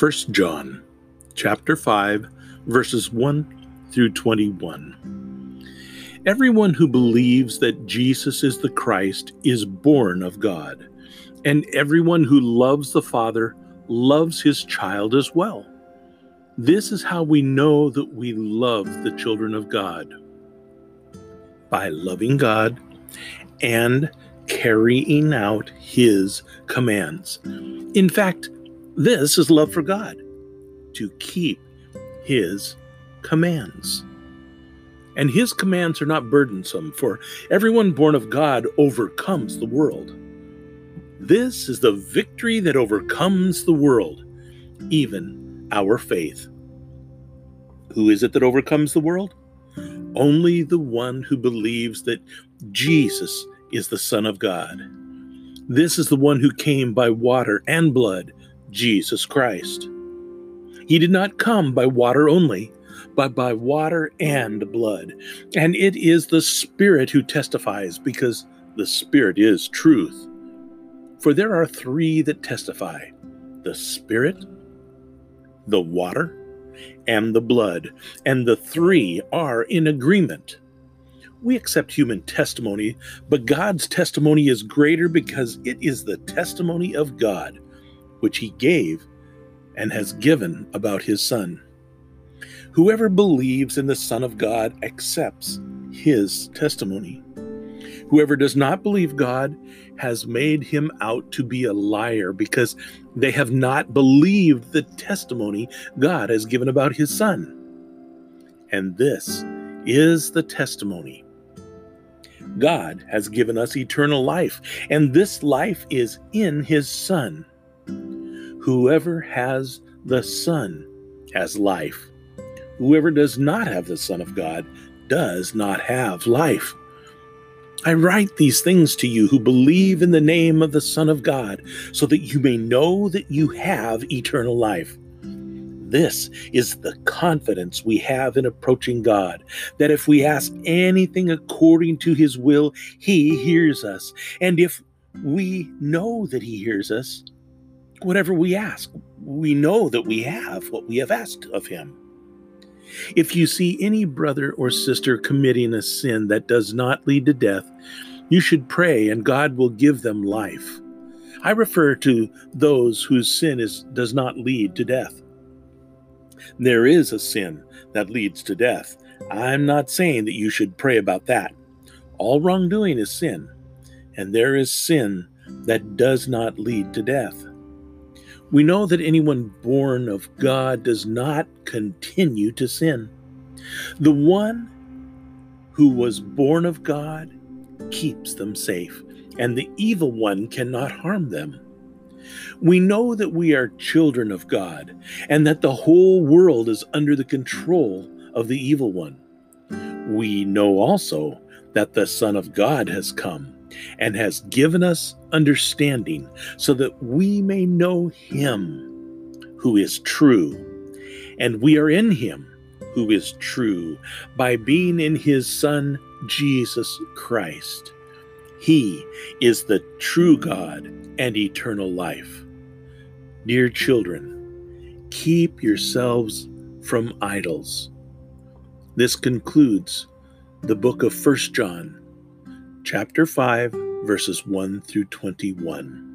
1 John chapter 5 verses 1 through 21. Everyone who believes that Jesus is the Christ is born of God, and everyone who loves the Father loves his child as well. This is how we know that we love the children of God by loving God and carrying out his commands. In fact, this is love for God to keep his commands. And his commands are not burdensome, for everyone born of God overcomes the world. This is the victory that overcomes the world, even our faith. Who is it that overcomes the world? Only the one who believes that Jesus is the Son of God. This is the one who came by water and blood, Jesus Christ. He did not come by water only, but by water and blood. And it is the Spirit who testifies, because the Spirit is truth. For there are three that testify the Spirit, the water, and the blood, and the three are in agreement. We accept human testimony, but God's testimony is greater because it is the testimony of God, which He gave and has given about His Son. Whoever believes in the Son of God accepts His testimony. Whoever does not believe God has made him out to be a liar because they have not believed the testimony God has given about his Son. And this is the testimony. God has given us eternal life, and this life is in his Son. Whoever has the Son has life. Whoever does not have the Son of God does not have life. I write these things to you who believe in the name of the Son of God, so that you may know that you have eternal life. This is the confidence we have in approaching God, that if we ask anything according to his will, he hears us. And if we know that he hears us, whatever we ask, we know that we have what we have asked of him. If you see any brother or sister committing a sin that does not lead to death, you should pray and God will give them life. I refer to those whose sin is, does not lead to death. There is a sin that leads to death. I'm not saying that you should pray about that. All wrongdoing is sin, and there is sin that does not lead to death. We know that anyone born of God does not continue to sin. The one who was born of God keeps them safe, and the evil one cannot harm them. We know that we are children of God, and that the whole world is under the control of the evil one. We know also that the Son of God has come and has given us understanding so that we may know him who is true. And we are in him who is true by being in his Son, Jesus Christ. He is the true God and eternal life. Dear children, keep yourselves from idols. This concludes the book of First John chapter 5, verses 1 through 21.